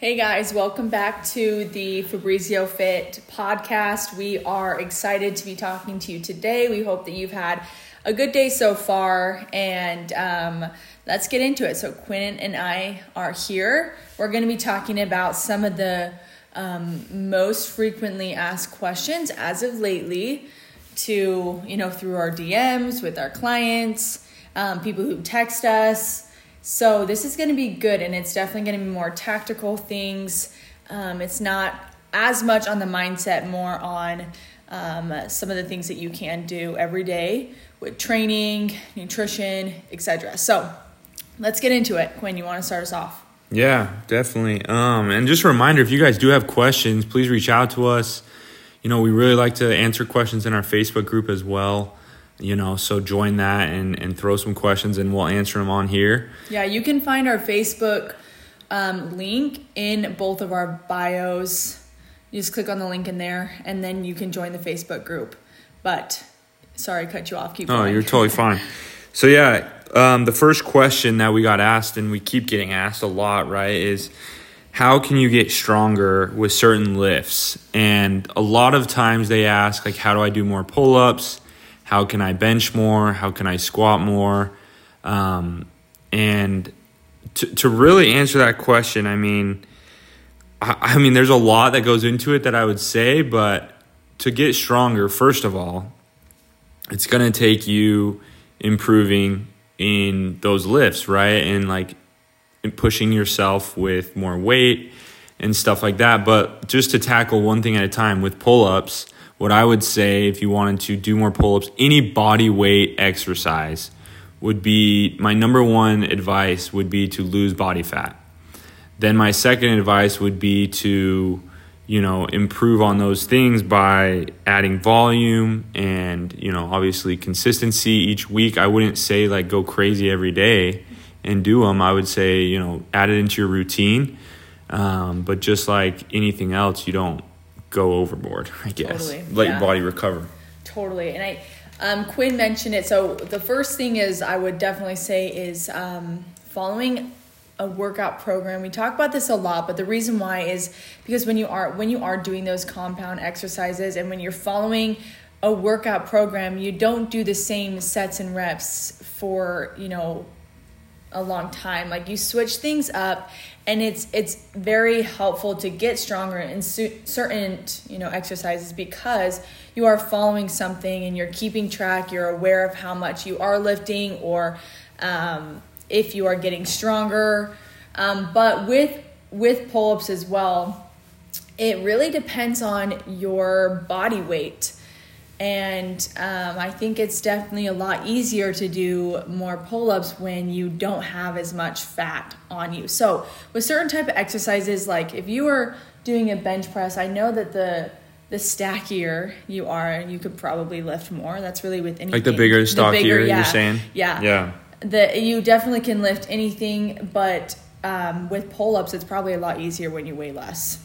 Hey guys, welcome back to the Fabrizio Fit podcast. We are excited to be talking to you today. We hope that you've had a good day so far, and um, let's get into it. So, Quinn and I are here. We're going to be talking about some of the um, most frequently asked questions as of lately to, you know, through our DMs with our clients, um, people who text us so this is going to be good, and it's definitely going to be more tactical things. Um, it's not as much on the mindset, more on um, some of the things that you can do every day with training, nutrition, etc. So let's get into it. Quinn, you want to start us off? Yeah, definitely. Um, and just a reminder, if you guys do have questions, please reach out to us. You know, we really like to answer questions in our Facebook group as well you know so join that and and throw some questions and we'll answer them on here. Yeah you can find our facebook um, link in both of our bios. You just click on the link in there and then you can join the facebook group. But sorry I cut you off. Keep going. oh you're totally fine. So yeah um, the first question that we got asked and we keep getting asked a lot right is how can you get stronger with certain lifts? And a lot of times they ask like how do i do more pull-ups how can I bench more? How can I squat more? Um, and to, to really answer that question, I mean, I, I mean, there's a lot that goes into it that I would say, but to get stronger, first of all, it's going to take you improving in those lifts, right? And like pushing yourself with more weight and stuff like that. But just to tackle one thing at a time with pull ups, what I would say if you wanted to do more pull ups, any body weight exercise would be my number one advice would be to lose body fat. Then my second advice would be to, you know, improve on those things by adding volume and, you know, obviously consistency each week. I wouldn't say like go crazy every day and do them. I would say, you know, add it into your routine. Um, but just like anything else, you don't go overboard, I guess. Totally. Let yeah. your body recover. Totally. And I, um, Quinn mentioned it. So the first thing is I would definitely say is um, following a workout program. We talk about this a lot, but the reason why is because when you are when you are doing those compound exercises and when you're following a workout program, you don't do the same sets and reps for, you know, a long time. Like you switch things up and it's it's very helpful to get stronger in certain, you know, exercises because you are following something and you're keeping track, you're aware of how much you are lifting or um, if you are getting stronger. Um, but with with pull-ups as well, it really depends on your body weight. And um, I think it's definitely a lot easier to do more pull ups when you don't have as much fat on you. So, with certain type of exercises, like if you are doing a bench press, I know that the the stackier you are, you could probably lift more. That's really with anything. Like the bigger, stockier, the bigger, yeah. you're saying? Yeah. Yeah. The, you definitely can lift anything, but um, with pull ups, it's probably a lot easier when you weigh less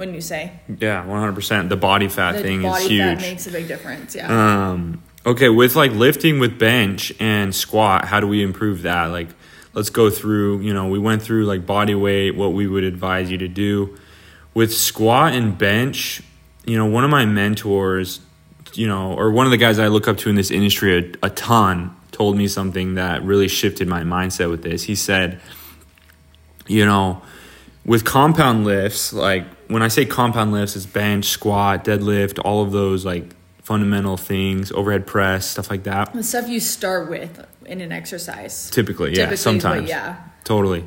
wouldn't you say? Yeah, one hundred percent. The body fat the thing body is huge. Fat makes a big difference. Yeah. Um. Okay, with like lifting with bench and squat, how do we improve that? Like, let's go through. You know, we went through like body weight, what we would advise you to do with squat and bench. You know, one of my mentors, you know, or one of the guys I look up to in this industry a, a ton, told me something that really shifted my mindset with this. He said, you know, with compound lifts, like when I say compound lifts, it's bench, squat, deadlift, all of those like fundamental things, overhead press, stuff like that. The stuff you start with in an exercise. Typically, yeah, Typically, sometimes. yeah. Totally.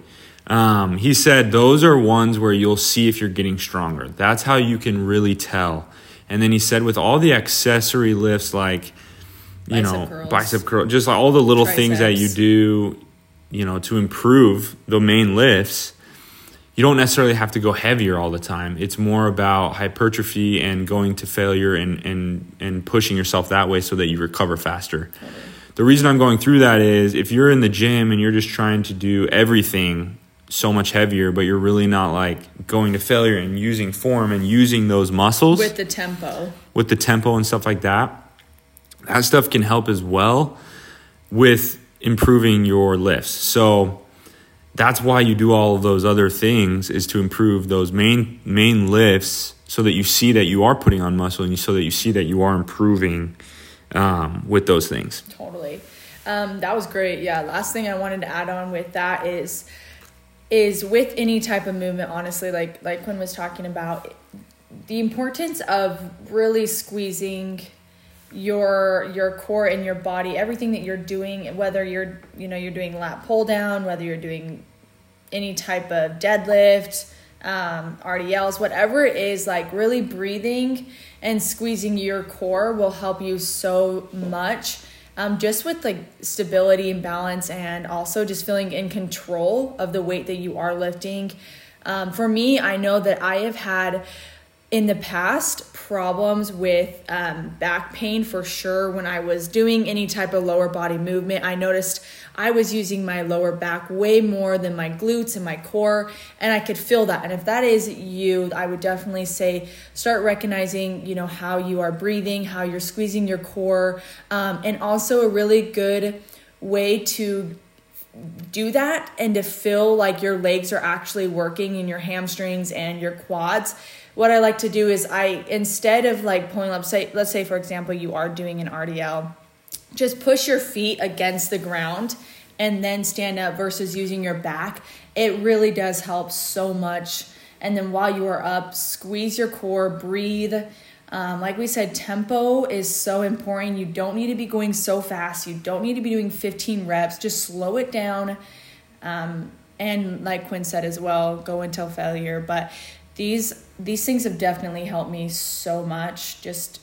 Um, he said those are ones where you'll see if you're getting stronger. That's how you can really tell. And then he said with all the accessory lifts like you bicep know, curls. bicep curl, just like all the little Triceps. things that you do, you know, to improve the main lifts you don't necessarily have to go heavier all the time. It's more about hypertrophy and going to failure and and and pushing yourself that way so that you recover faster. Totally. The reason I'm going through that is if you're in the gym and you're just trying to do everything so much heavier, but you're really not like going to failure and using form and using those muscles with the tempo, with the tempo and stuff like that. That stuff can help as well with improving your lifts. So that's why you do all of those other things is to improve those main main lifts so that you see that you are putting on muscle and so that you see that you are improving um, with those things. Totally. Um, that was great. Yeah. Last thing I wanted to add on with that is is with any type of movement. Honestly, like like Quinn was talking about, the importance of really squeezing your your core and your body everything that you're doing whether you're you know you're doing lat pull down whether you're doing any type of deadlift um, rdls whatever it is like really breathing and squeezing your core will help you so much. Um, just with like stability and balance and also just feeling in control of the weight that you are lifting. Um, for me i know that i have had in the past problems with um, back pain for sure when I was doing any type of lower body movement. I noticed I was using my lower back way more than my glutes and my core, and I could feel that. And if that is you, I would definitely say start recognizing, you know, how you are breathing, how you're squeezing your core, um, and also a really good way to do that and to feel like your legs are actually working in your hamstrings and your quads what I like to do is I instead of like pulling up say let's say for example you are doing an RDL just push your feet against the ground and then stand up versus using your back. It really does help so much. And then while you are up squeeze your core breathe. Um, like we said tempo is so important. You don't need to be going so fast. You don't need to be doing 15 reps. Just slow it down. Um, and like quinn said as well go until failure. But these these things have definitely helped me so much just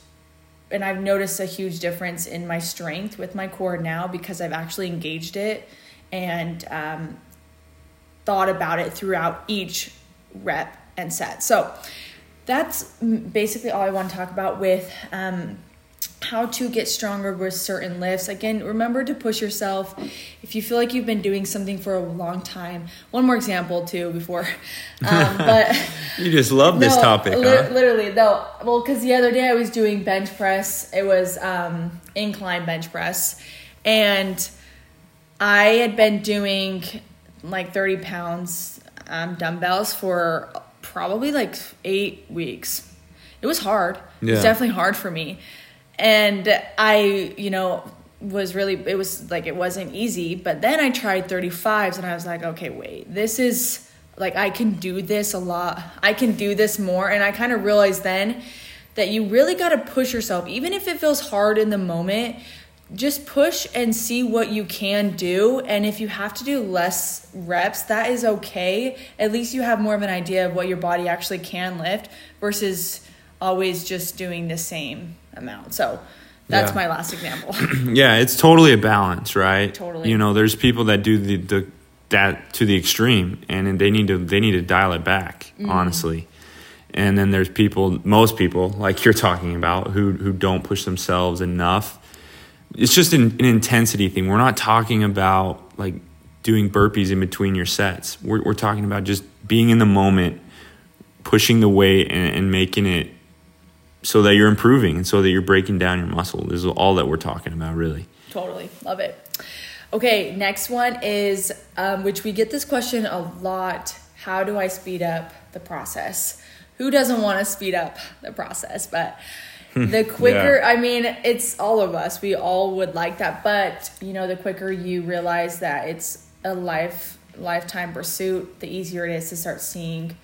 and I've noticed a huge difference in my strength with my core now because I've actually engaged it and um, thought about it throughout each rep and set. So that's basically all I want to talk about with um, how to get stronger with certain lifts. Again, remember to push yourself. If you feel like you've been doing something for a long time, one more example too before. Um, but you just love this topic, li- huh? Literally, no. Well, because the other day I was doing bench press. It was um, incline bench press, and I had been doing like thirty pounds um, dumbbells for probably like eight weeks. It was hard. Yeah. It was definitely hard for me and I, you know, was really it was like it wasn't easy, but then I tried 35s and I was like, okay, wait. This is like I can do this a lot. I can do this more and I kind of realized then that you really got to push yourself even if it feels hard in the moment. Just push and see what you can do. And if you have to do less reps, that is okay. At least you have more of an idea of what your body actually can lift versus always just doing the same amount. So that's yeah. my last example. yeah, it's totally a balance, right? Totally. You know, there's people that do the, the that to the extreme and they need to they need to dial it back, mm. honestly. And then there's people, most people, like you're talking about, who who don't push themselves enough. It's just an, an intensity thing. We're not talking about like doing burpees in between your sets. We're we're talking about just being in the moment, pushing the weight and, and making it so that you're improving and so that you're breaking down your muscle. This is all that we're talking about, really. Totally. Love it. Okay, next one is, um, which we get this question a lot how do I speed up the process? Who doesn't want to speed up the process? But the quicker, yeah. I mean, it's all of us. We all would like that. But, you know, the quicker you realize that it's a life lifetime pursuit, the easier it is to start seeing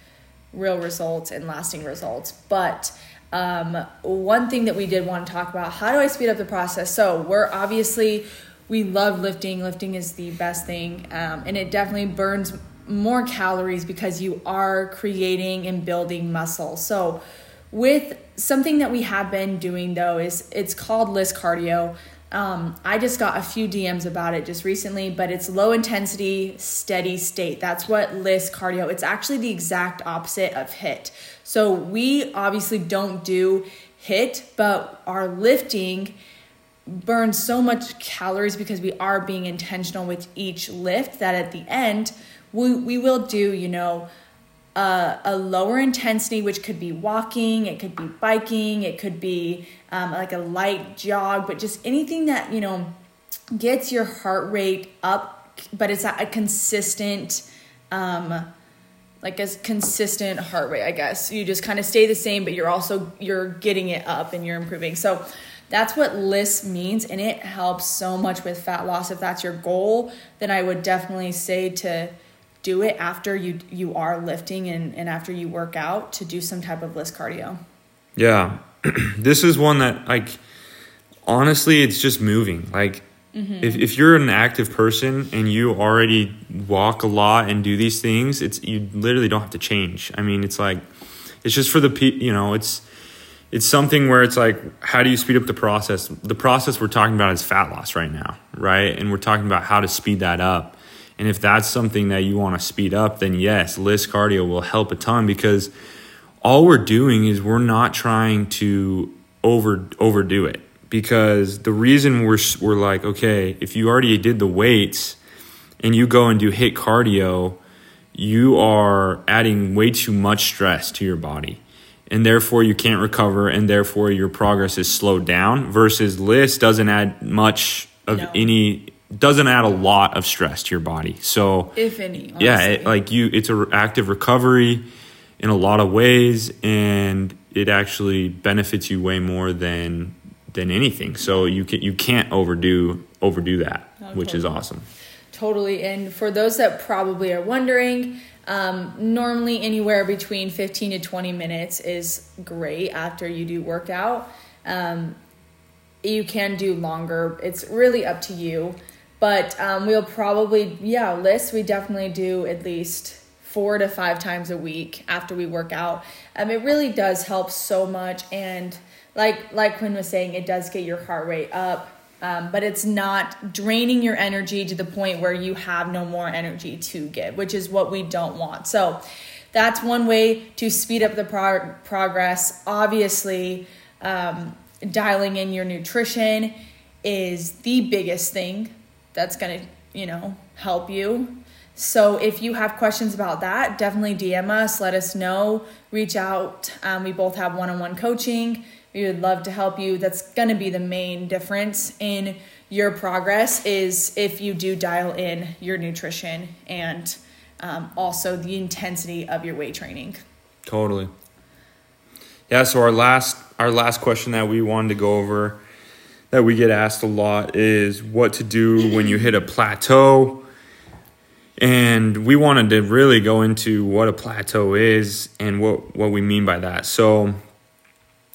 real results and lasting results. But um, one thing that we did want to talk about how do I speed up the process? So, we're obviously, we love lifting. Lifting is the best thing, um, and it definitely burns more calories because you are creating and building muscle. So, with something that we have been doing though, is it's called LISS cardio. Um, I just got a few DMs about it just recently, but it's low intensity, steady state. That's what LISS cardio. It's actually the exact opposite of HIIT. So we obviously don't do HIIT, but our lifting burns so much calories because we are being intentional with each lift that at the end we, we will do, you know, uh, a lower intensity, which could be walking, it could be biking, it could be um, like a light jog, but just anything that, you know, gets your heart rate up, but it's a consistent um, like a consistent heart rate, I guess. You just kind of stay the same, but you're also you're getting it up and you're improving. So that's what LISS means, and it helps so much with fat loss. If that's your goal, then I would definitely say to do it after you you are lifting and, and after you work out to do some type of LISS cardio. Yeah. this is one that like honestly it's just moving. Like mm-hmm. if, if you're an active person and you already walk a lot and do these things, it's you literally don't have to change. I mean, it's like it's just for the pe you know, it's it's something where it's like how do you speed up the process the process we're talking about is fat loss right now right and we're talking about how to speed that up and if that's something that you want to speed up then yes LISS cardio will help a ton because all we're doing is we're not trying to over overdo it because the reason we're we're like okay if you already did the weights and you go and do HIIT cardio you are adding way too much stress to your body and therefore you can't recover and therefore your progress is slowed down versus LISS doesn't add much of no. any doesn't add a lot of stress to your body so if any honestly. yeah it, like you it's a active recovery in a lot of ways and it actually benefits you way more than than anything so you can you can't overdo overdo that no, which is awesome totally and for those that probably are wondering um, normally, anywhere between 15 to 20 minutes is great after you do workout. Um, you can do longer, it's really up to you. But um, we'll probably, yeah, LISS, we definitely do at least four to five times a week after we work out. Um, it really does help so much. And like, like Quinn was saying, it does get your heart rate up um, but it's not draining your energy to the point where you have no more energy to give, which is what we don't want. So that's one way to speed up the prog- progress. Obviously, um, dialing in your nutrition is the biggest thing that's going to, you know, help you. So if you have questions about that, definitely DM us, let us know, reach out. Um, we both have one on one coaching we would love to help you. That's going to be the main difference in your progress is if you do dial in your nutrition and um, also the intensity of your weight training. Totally. Yeah. So our last our last question that we wanted to go over that we get asked a lot is what to do when you hit a plateau. And we wanted to really go into what a plateau is and what, what we mean by that. So,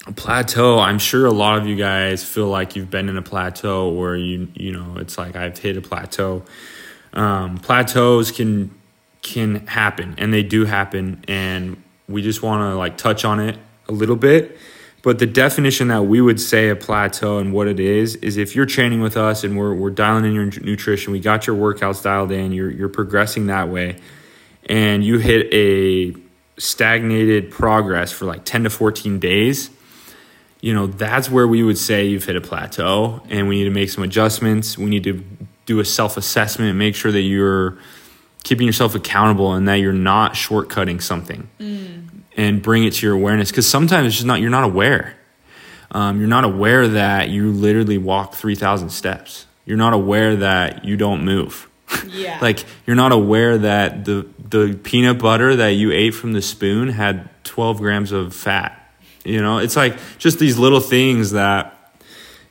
a plateau i'm sure a lot of you guys feel like you've been in a plateau where you you know it's like i've hit a plateau um, plateaus can can happen and they do happen and we just want to like touch on it a little bit but the definition that we would say a plateau and what it is is if you're training with us and we're, we're dialing in your nutrition we got your workouts dialed in you're, you're progressing that way and you hit a stagnated progress for like 10 to 14 days you know, that's where we would say you've hit a plateau and we need to make some adjustments. We need to do a self assessment, make sure that you're keeping yourself accountable and that you're not shortcutting something mm. And bring it to your awareness. Because sometimes it's just not, you're not aware. Um, you're not aware that you literally walk 3,000 steps. You're not aware that you don't move. Yeah. like you're not aware that the the peanut butter that you ate from the spoon had 12 grams of fat you know, it's like just these little things that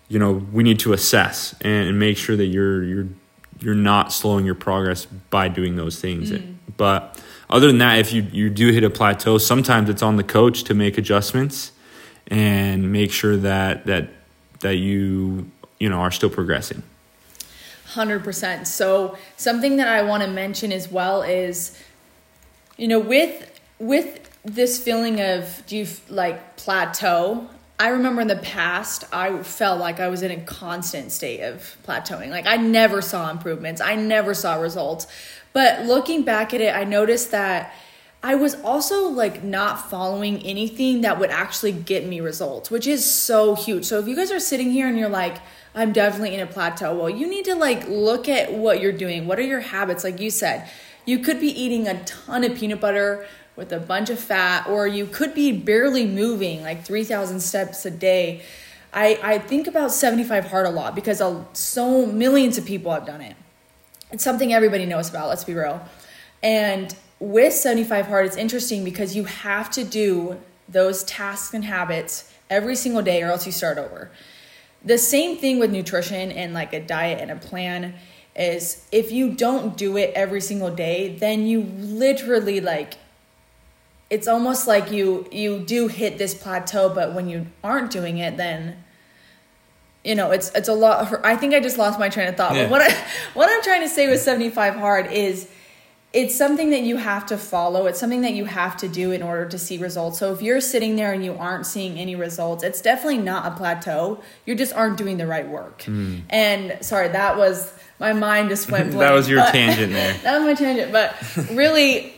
you know we need to assess and, and make sure that you're you're you're not slowing your progress by doing those things. Mm. But other than that, if you you do hit a plateau, sometimes it's on the coach to make adjustments and make sure that that that you you know are still progressing. 100%. So something that I want to mention as well is you know with with this feeling of do you like plateau i remember in the past i felt like i was in a constant state of plateauing like i never saw improvements i never saw results but looking back at it i noticed that i was also like not following anything that would actually get me results which is so huge so if you guys are sitting here and you're like i'm definitely in a plateau well you need to like look at what you're doing what are your habits like you said you could be eating a ton of peanut butter with a bunch of fat, or you could be barely moving like 3,000 steps a day. I, I think about 75 hard a lot because so millions of people have done it. It's something everybody knows about, let's be real. And with 75 hard, it's interesting because you have to do those tasks and habits every single day or else you start over. The same thing with nutrition and like a diet and a plan is if you don't do it every single day, then you literally like it's almost like you you do hit this plateau, but when you aren't doing it, then you know it's it's a lot. I think I just lost my train of thought. Yeah. But what I what I'm trying to say with 75 hard is it's something that you have to follow. It's something that you have to do in order to see results. So if you're sitting there and you aren't seeing any results, it's definitely not a plateau. You just aren't doing the right work. Mm. And sorry, that was my mind just went blank. that was your tangent there. that was my tangent, but really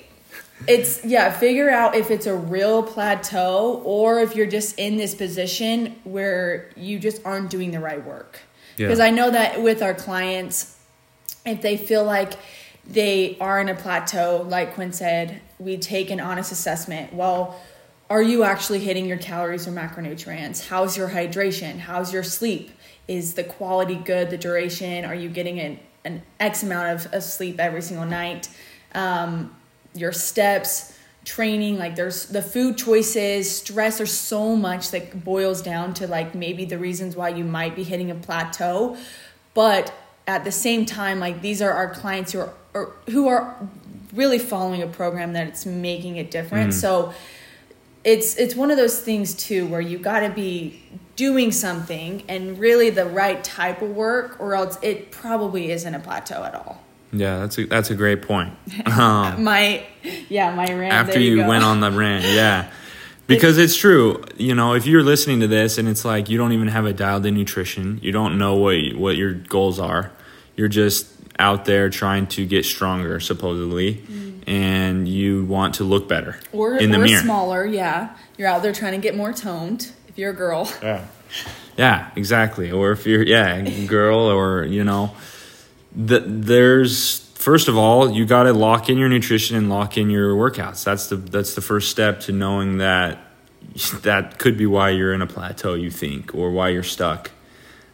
it's yeah, figure out if it's a real plateau or if you're just in this position where you just aren't doing the right work. Because yeah. I know that with our clients if they feel like they are in a plateau, like Quinn said, we take an honest assessment. Well, are you actually hitting your calories or macronutrients? How's your hydration? How's your sleep? Is the quality good? The duration? Are you getting an, an X amount of, of sleep every single night? Um, your steps, training, like there's the food choices, stress, there's so much that boils down to like maybe the reasons why you might be hitting a plateau. But at the same time, like these are our clients who are or who are really following a program that it's making it different. Mm. So it's it's one of those things too where you got to be doing something and really the right type of work or else it probably isn't a plateau at all. Yeah, that's a that's a great point. Um, my yeah, my rant. After you, you went on the rant, yeah. Because it's true, you know, if you're listening to this and it's like you don't even have a dialed in nutrition, you don't know what what your goals are. You're just out there trying to get stronger, supposedly, mm. and you want to look better or in the or mirror. smaller. Yeah, you're out there trying to get more toned. If you're a girl, yeah, yeah, exactly. Or if you're yeah, girl, or you know, the, there's first of all you got to lock in your nutrition and lock in your workouts. That's the that's the first step to knowing that that could be why you're in a plateau. You think, or why you're stuck,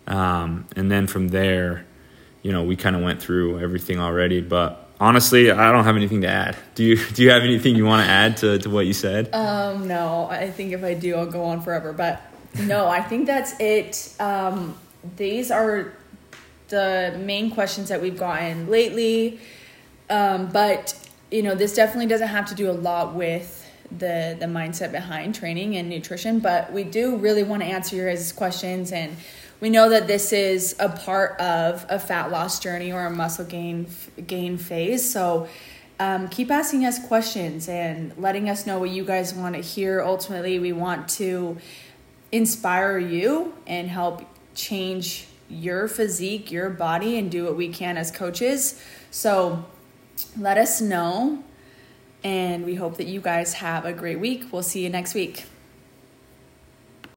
um, and then from there you know, we kind of went through everything already. But honestly, I don't have anything to add. Do you? Do you have anything you want to add to, to what you said? Um, no. I think if I do, I'll go on forever. But no, I think that's it. Um, these are the main questions that we've gotten lately. Um, but you know, this definitely doesn't have to do a lot with the the mindset behind training and nutrition. But we do really want to answer your guys' questions and we know that this is a part of a fat loss journey or a muscle gain gain phase. So um, keep asking us questions and letting us know what you guys want to hear. Ultimately, we want to inspire you and help change your physique, your body, and do what we can as coaches. So let us know. And we hope that you guys have a great week. We'll see you next week.